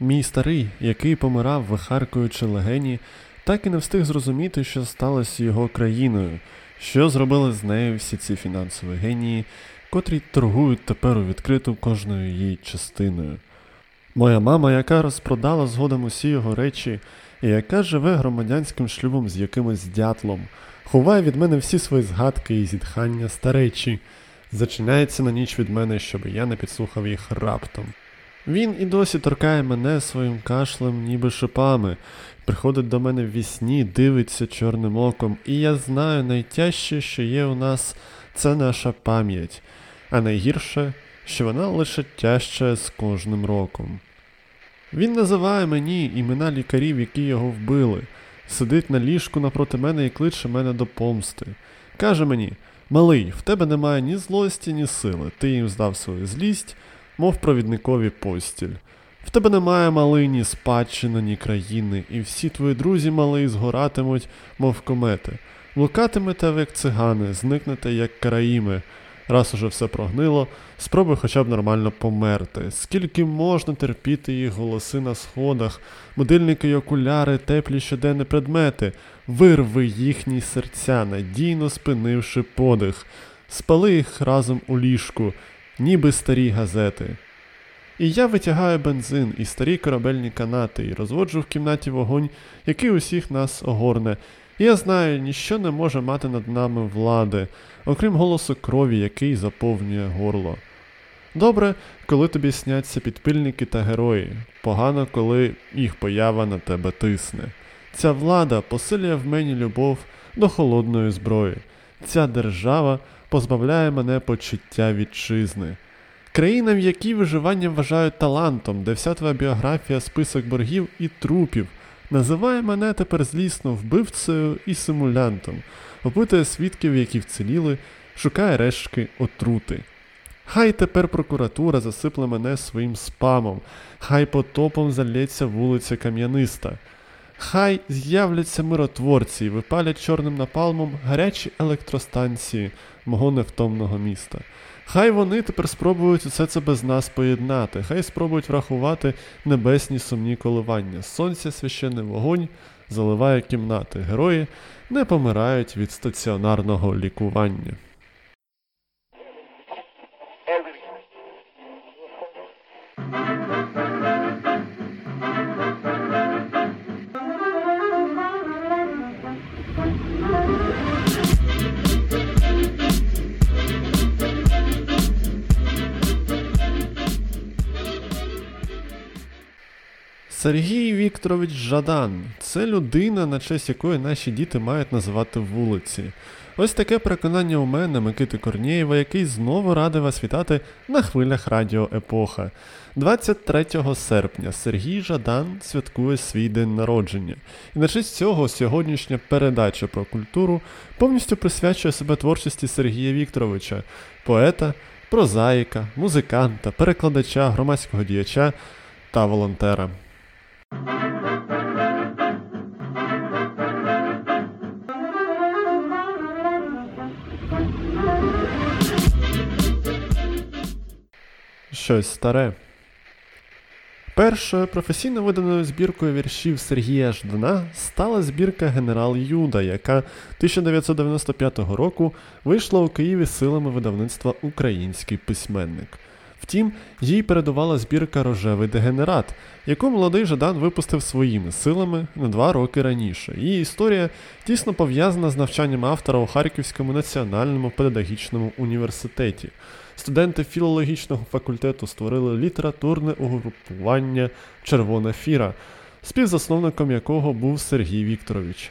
Мій старий, який помирав, вихаркуючи легені, так і не встиг зрозуміти, що сталося його країною, що зробили з нею всі ці фінансові генії, котрі торгують тепер у відкриту кожною її частиною. Моя мама, яка розпродала згодом усі його речі, і яка живе громадянським шлюбом з якимось дятлом, ховає від мене всі свої згадки і зітхання старечі, зачиняється на ніч від мене, щоб я не підслухав їх раптом. Він і досі торкає мене своїм кашлем, ніби шипами, приходить до мене в вісні, дивиться чорним оком, і я знаю найтяжче, що є у нас, це наша пам'ять, а найгірше, що вона лише тяжче з кожним роком. Він називає мені імена лікарів, які його вбили, сидить на ліжку напроти мене і кличе мене до помсти. Каже мені: Малий, в тебе немає ні злості, ні сили, ти їм здав свою злість, мов провідникові постіль. В тебе немає малий ні спадщини, ні країни, і всі твої друзі малий згоратимуть, мов комети. Блукатимете ви, як цигани, зникнете, як караїми. Раз уже все прогнило, спробуй хоча б нормально померти. Скільки можна терпіти їх голоси на сходах, будильники й окуляри, теплі щоденні предмети, вирви їхні серця, надійно спинивши подих, спали їх разом у ліжку, ніби старі газети. І я витягаю бензин і старі корабельні канати, і розводжу в кімнаті вогонь, який усіх нас огорне. І я знаю, ніщо не може мати над нами влади, окрім голосу крові, який заповнює горло. Добре, коли тобі сняться підпильники та герої, погано, коли їх поява на тебе тисне. Ця влада посилює в мені любов до холодної зброї. Ця держава позбавляє мене почуття вітчизни. Країна, в якій виживання вважають талантом, де вся твоя біографія, список боргів і трупів, називає мене тепер злісно вбивцею і симулянтом, опитує свідків, які вціліли, шукає рештки отрути. Хай тепер прокуратура засипле мене своїм спамом, хай потопом залється вулиця кам'яниста. Хай з'являться миротворці і випалять чорним напалмом гарячі електростанції мого невтомного міста. Хай вони тепер спробують усе це без нас поєднати, хай спробують врахувати небесні сумні коливання. Сонце священний вогонь заливає кімнати. Герої не помирають від стаціонарного лікування. Сергій Вікторович Жадан це людина, на честь якої наші діти мають називати вулиці. Ось таке переконання у мене, Микити Корнієва, який знову радий вас вітати на хвилях Радіо Епоха. 23 серпня Сергій Жадан святкує свій день народження. І на честь цього сьогоднішня передача про культуру повністю присвячує себе творчості Сергія Вікторовича, поета, прозаїка, музиканта, перекладача, громадського діяча та волонтера. Щось старе. Першою професійно виданою збіркою віршів Сергія Ждана стала збірка Генерал Юда, яка 1995 року вийшла у Києві силами видавництва Український письменник. Втім, їй передувала збірка Рожевий дегенерат, яку молодий Жадан випустив своїми силами на два роки раніше. Її історія тісно пов'язана з навчанням автора у Харківському національному педагогічному університеті. Студенти філологічного факультету створили літературне угрупування Червона фіра, співзасновником якого був Сергій Вікторович.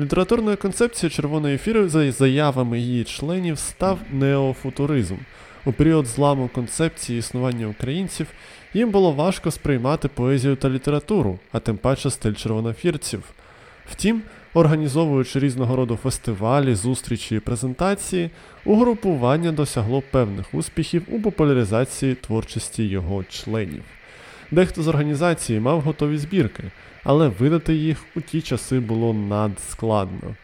Літературною концепцією червоної фіри за заявами її членів став неофутуризм. У період зламу концепції існування українців їм було важко сприймати поезію та літературу, а тим паче стиль червонофірців. Втім, організовуючи різного роду фестивалі, зустрічі і презентації, угрупування досягло певних успіхів у популяризації творчості його членів. Дехто з організації мав готові збірки, але видати їх у ті часи було надскладно.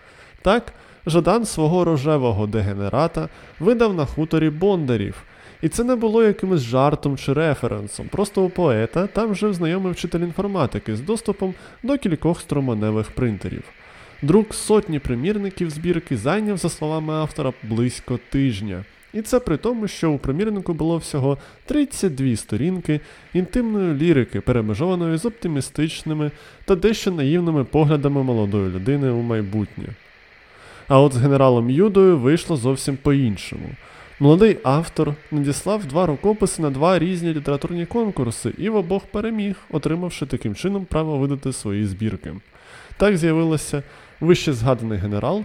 Так, Жадан свого рожевого дегенерата видав на хуторі Бондарів, І це не було якимось жартом чи референсом. Просто у поета там жив знайомий вчитель інформатики з доступом до кількох строманевих принтерів. Друк сотні примірників збірки зайняв, за словами автора, близько тижня. І це при тому, що у примірнику було всього 32 сторінки інтимної лірики, перемежованої з оптимістичними та дещо наївними поглядами молодої людини у майбутнє. А от з генералом Юдою вийшло зовсім по-іншому. Молодий автор надіслав два рукописи на два різні літературні конкурси і в обох переміг, отримавши таким чином право видати свої збірки. Так з'явилося вище згаданий генерал,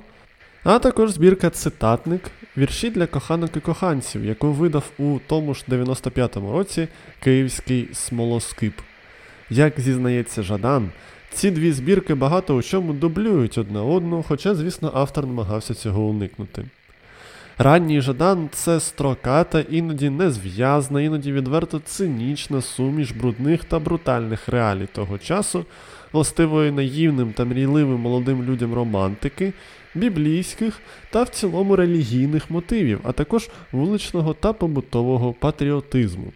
а також збірка Цитатник, вірші для коханок і коханців, яку видав у тому ж 95-му році київський смолоскип. Як зізнається Жадан, ці дві збірки багато у чому дублюють одне одну, хоча, звісно, автор намагався цього уникнути. Ранній Жадан це строката, іноді незв'язна, іноді відверто цинічна суміш брудних та брутальних реалій того часу, властивої наївним та мрійливим молодим людям романтики, біблійських та в цілому релігійних мотивів, а також вуличного та побутового патріотизму.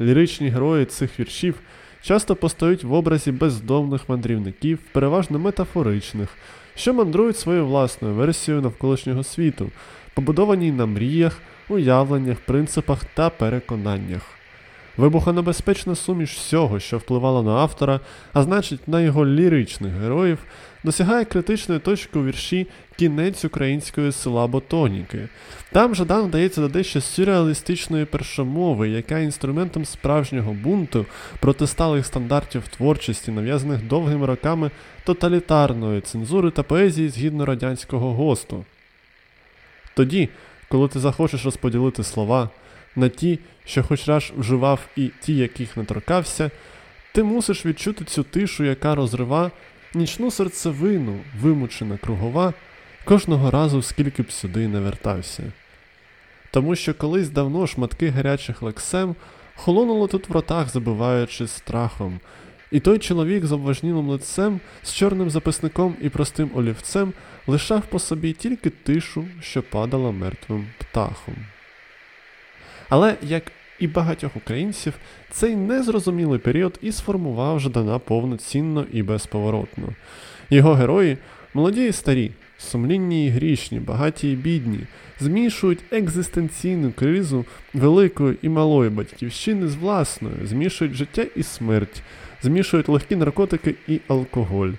Ліричні герої цих віршів часто постають в образі бездомних мандрівників, переважно метафоричних, що мандрують своєю власною версією навколишнього світу, побудованій на мріях, уявленнях, принципах та переконаннях. Вибухонебезпечна суміш всього, що впливало на автора, а значить на його ліричних героїв, досягає критичної точки у вірші Кінець української села Ботоніки. Там Жадан вдається до дещо сюрреалістичної першомови, яка інструментом справжнього бунту проти сталих стандартів творчості, нав'язаних довгими роками тоталітарної цензури та поезії згідно радянського госту. Тоді, коли ти захочеш розподілити слова на ті, що хоч раз вживав, і ті, яких не торкався, ти мусиш відчути цю тишу, яка розрива нічну серцевину, вимучена кругова, кожного разу, скільки б сюди не вертався. Тому що колись давно шматки гарячих лексем холонули тут в ротах, забиваючи страхом, і той чоловік з обважнілим лицем, з чорним записником і простим олівцем лишав по собі тільки тишу, що падала мертвим птахом. Але, як і багатьох українців, цей незрозумілий період і сформував Жадана повноцінно і безповоротно. Його герої молоді і старі, сумлінні і грішні, багаті і бідні, змішують екзистенційну кризу великої і малої батьківщини з власною, змішують життя і смерть, змішують легкі наркотики і алкоголь.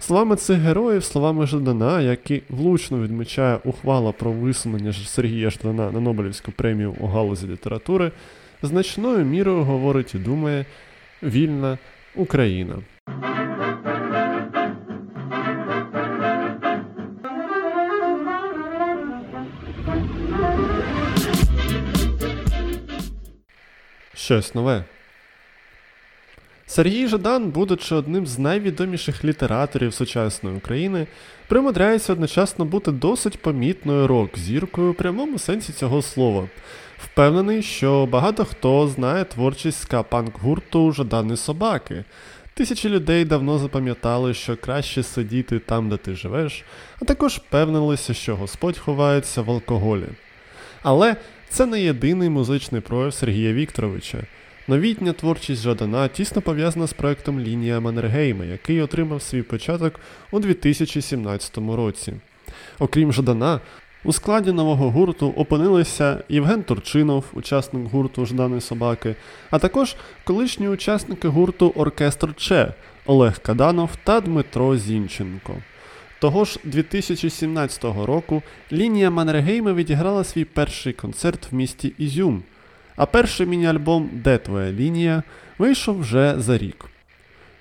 Словами цих героїв, словами Жадана, які влучно відмічає ухвала про висунення Сергія Ждана на Нобелівську премію у галузі літератури, значною мірою говорить і думає вільна Україна. Щось нове. Сергій Жадан, будучи одним з найвідоміших літераторів сучасної України, примудряється одночасно бути досить помітною рок-зіркою у прямому сенсі цього слова. Впевнений, що багато хто знає творчість ска-панк гурту Жадани Собаки. Тисячі людей давно запам'ятали, що краще сидіти там, де ти живеш, а також впевнилися, що Господь ховається в алкоголі. Але це не єдиний музичний прояв Сергія Вікторовича. Новітня творчість Жадана тісно пов'язана з проектом Лінія Маннергейма, який отримав свій початок у 2017 році. Окрім Жадана, у складі нового гурту опинилися Євген Турчинов, учасник гурту Ждани Собаки, а також колишні учасники гурту Оркестр Че Олег Каданов та Дмитро Зінченко. Того ж 2017 року лінія Маннергейма відіграла свій перший концерт в місті Ізюм а перший міні-альбом Де твоя лінія вийшов вже за рік.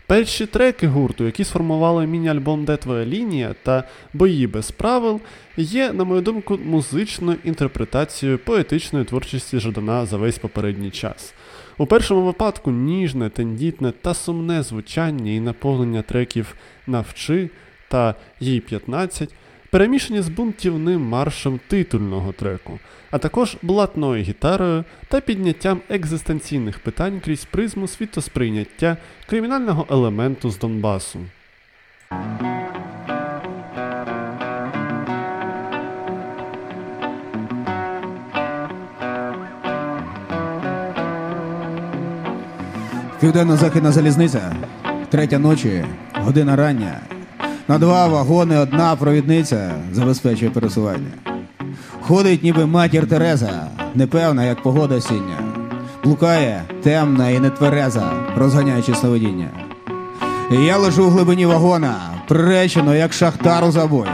Перші треки гурту, які сформували міні-альбом Де твоя лінія та Бої без правил, є, на мою думку, музичною інтерпретацією поетичної творчості Жадана за весь попередній час. У першому випадку ніжне, тендітне та сумне звучання і наповнення треків Навчи та їй 15 перемішані з бунтівним маршем титульного треку, а також блатною гітарою та підняттям екзистенційних питань крізь призму світосприйняття кримінального елементу з Донбасу. Південно-західна залізниця, третя ночі, година рання. На два вагони одна провідниця забезпечує пересування. Ходить, ніби матір Тереза, непевна, як погода осіння. Блукає, темна і нетвереза, розганяючи сновидіння. І я лежу в глибині вагона, приречено, як шахтар у забої.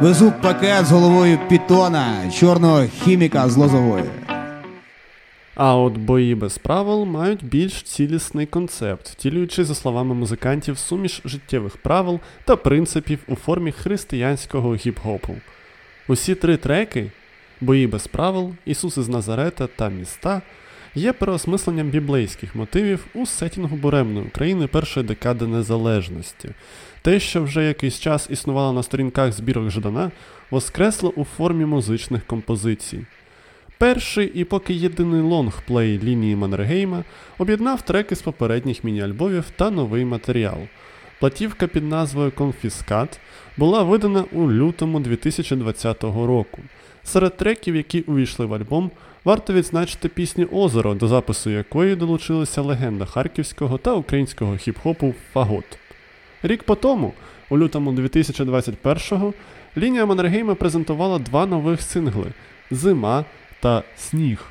Везу пакет з головою пітона, чорного хіміка з лозової. А от бої без правил мають більш цілісний концепт, втілюючи, за словами музикантів, суміш життєвих правил та принципів у формі християнського гіп-хопу. Усі три треки Бої без правил, Ісус із Назарета та Міста є переосмисленням біблейських мотивів у сетінгу буремної України першої декади незалежності. Те, що вже якийсь час існувало на сторінках збірок Ждана, воскресло у формі музичних композицій. Перший і поки єдиний лонгплей лінії Маннергейма об'єднав треки з попередніх міні-альбомів та новий матеріал. Платівка під назвою Конфіскат була видана у лютому 2020 року. Серед треків, які увійшли в альбом, варто відзначити пісню Озеро, до запису якої долучилася легенда харківського та українського хіп-хопу Фагот. Рік по тому, у лютому 2021-го, лінія Маннергейма презентувала два нових сингли Зима та Сніг.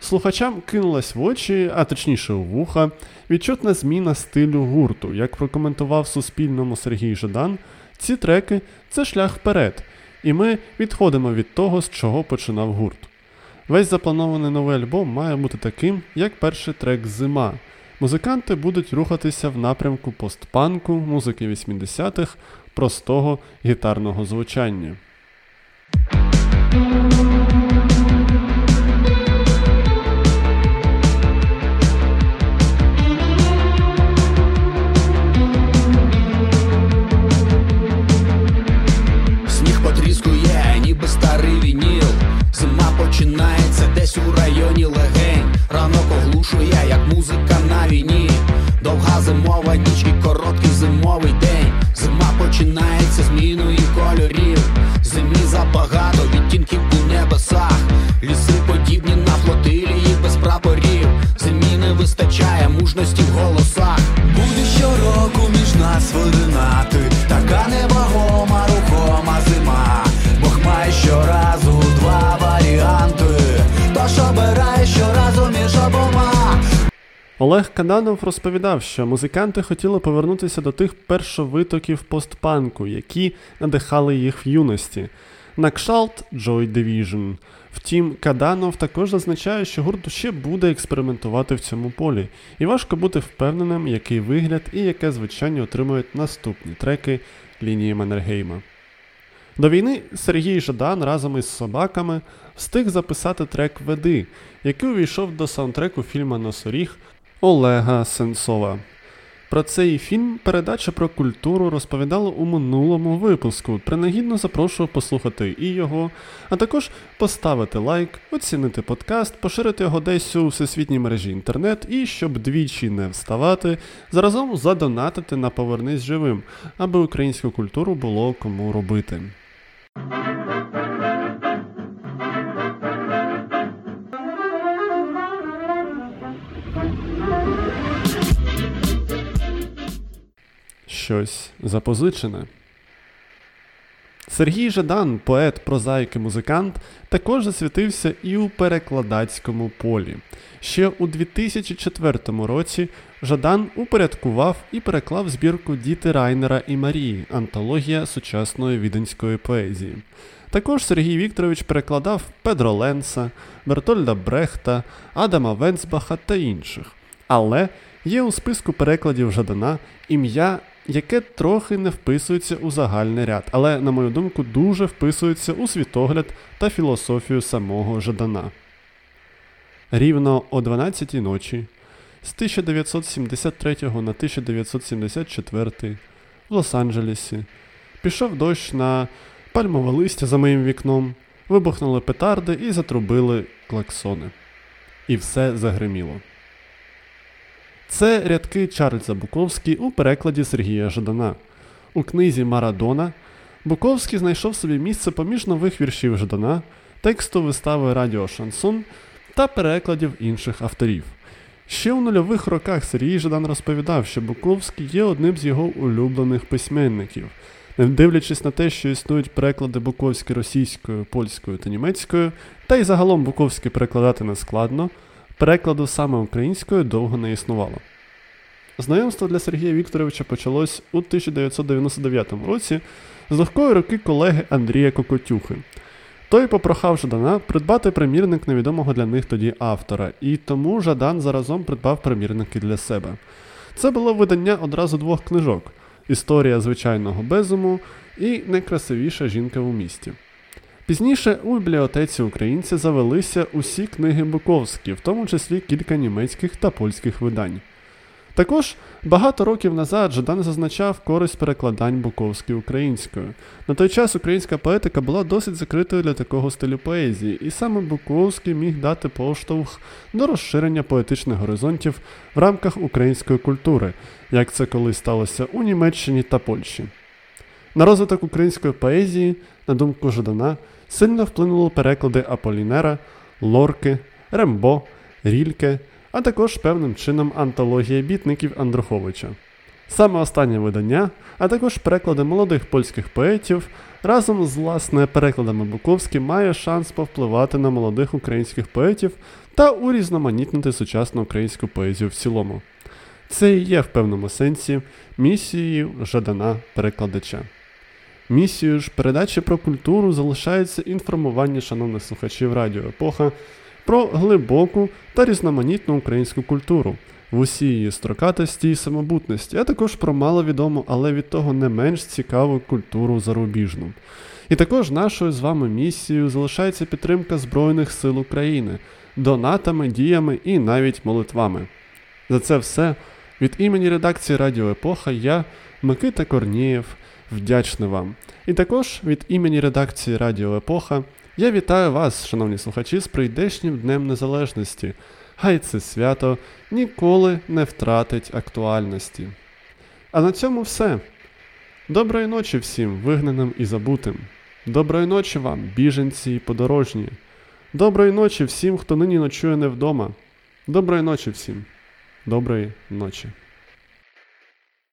Слухачам кинулась в очі, а точніше у вуха, відчутна зміна стилю гурту. Як прокоментував Суспільному Сергій Жадан, ці треки це шлях вперед, і ми відходимо від того, з чого починав гурт. Весь запланований новий альбом має бути таким, як перший трек Зима. Музиканти будуть рухатися в напрямку постпанку, музики 80-х, простого гітарного звучання. Десь у районі легень. Ранок оглушує, як музика на війні. Довга зимова ніч і короткий зимовий день. Зима починається зміною кольорів. Зимі забагато відтінків у небесах. Ліси подібні на флотилії без прапорів. Зимі не вистачає мужності в голосах. Буде щороку між нас виринати, така невагома, Олег Кананов розповідав, що музиканти хотіли повернутися до тих першовитоків постпанку, які надихали їх в юності. На кшталт Joy Division. Втім, Каданов також зазначає, що гурт ще буде експериментувати в цьому полі, і важко бути впевненим, який вигляд і яке звучання отримують наступні треки лінії Маннергейма. До війни Сергій Жадан разом із собаками встиг записати трек Веди, який увійшов до саундтреку фільму Носоріг Олега Сенцова. Про цей фільм передача про культуру розповідала у минулому випуску. Принагідно запрошую послухати і його, а також поставити лайк, оцінити подкаст, поширити його десь у всесвітній мережі інтернет і, щоб двічі не вставати, заразом задонатити на Повернись живим, аби українську культуру було кому робити. Щось запозичене. Сергій Жадан, поет, прозаїк і музикант, також засвітився і у перекладацькому полі. Ще у 2004 році Жадан упорядкував і переклав збірку Діти Райнера і Марії, антологія сучасної віденської поезії. Також Сергій Вікторович перекладав Педро Ленса, Бертольда Брехта, Адама Венцбаха та інших. Але є у списку перекладів Жадана ім'я яке трохи не вписується у загальний ряд, але, на мою думку, дуже вписується у світогляд та філософію самого Жадана. Рівно о 12 ночі з 1973 на 1974 в Лос-Анджелесі пішов дощ на пальмове листя за моїм вікном, вибухнули петарди і затрубили клаксони. І все загриміло. Це рядки Чарльза Буковський у перекладі Сергія Жадана. У книзі Марадона Буковський знайшов собі місце поміж нових віршів Жадана, тексту вистави Радіо Шансон та перекладів інших авторів. Ще у нульових роках Сергій Жадан розповідав, що Буковський є одним з його улюблених письменників. Не дивлячись на те, що існують переклади Буковські російською, польською та німецькою, та й загалом Буковський перекладати не складно, перекладу саме українською довго не існувало. Знайомство для Сергія Вікторовича почалось у 1999 році з легкої руки колеги Андрія Кокотюхи. Той попрохав Жадана придбати примірник невідомого для них тоді автора, і тому Жадан заразом придбав примірники для себе. Це було видання одразу двох книжок: Історія звичайного безуму і Найкрасивіша жінка у місті. Пізніше у бібліотеці українці завелися усі книги Буковські, в тому числі кілька німецьких та польських видань. Також багато років назад Жадан зазначав користь перекладань Буковської українською. На той час українська поетика була досить закритою для такого стилю поезії, і саме Буковський міг дати поштовх до розширення поетичних горизонтів в рамках української культури, як це колись сталося у Німеччині та Польщі. На розвиток української поезії, на думку Жадана, сильно вплинули переклади Аполінера, Лорки, Рембо, Рільке а також певним чином антологія бітників Андруховича. Саме останнє видання, а також переклади молодих польських поетів, разом з власне перекладами Буковські має шанс повпливати на молодих українських поетів та урізноманітнити сучасну українську поезію в цілому. Це і є в певному сенсі місією Жадана перекладача. Місією ж передачі про культуру залишається інформування шановних слухачів Радіо Епоха про глибоку та різноманітну українську культуру в усій її строкатості і самобутності, а також про маловідому, але від того не менш цікаву культуру зарубіжну. І також нашою з вами місією залишається підтримка Збройних сил України, донатами, діями і навіть молитвами. За це все від імені редакції Радіо Епоха я, Микита Корнієв, вдячний вам. І також від імені редакції Радіо Епоха я вітаю вас, шановні слухачі, з прийдешнім Днем Незалежності. Хай це свято ніколи не втратить актуальності. А на цьому все. Доброї ночі всім, вигнаним і забутим. Доброї ночі вам, біженці і подорожні. Доброї ночі всім, хто нині ночує не вдома. Доброї ночі всім. Доброї ночі.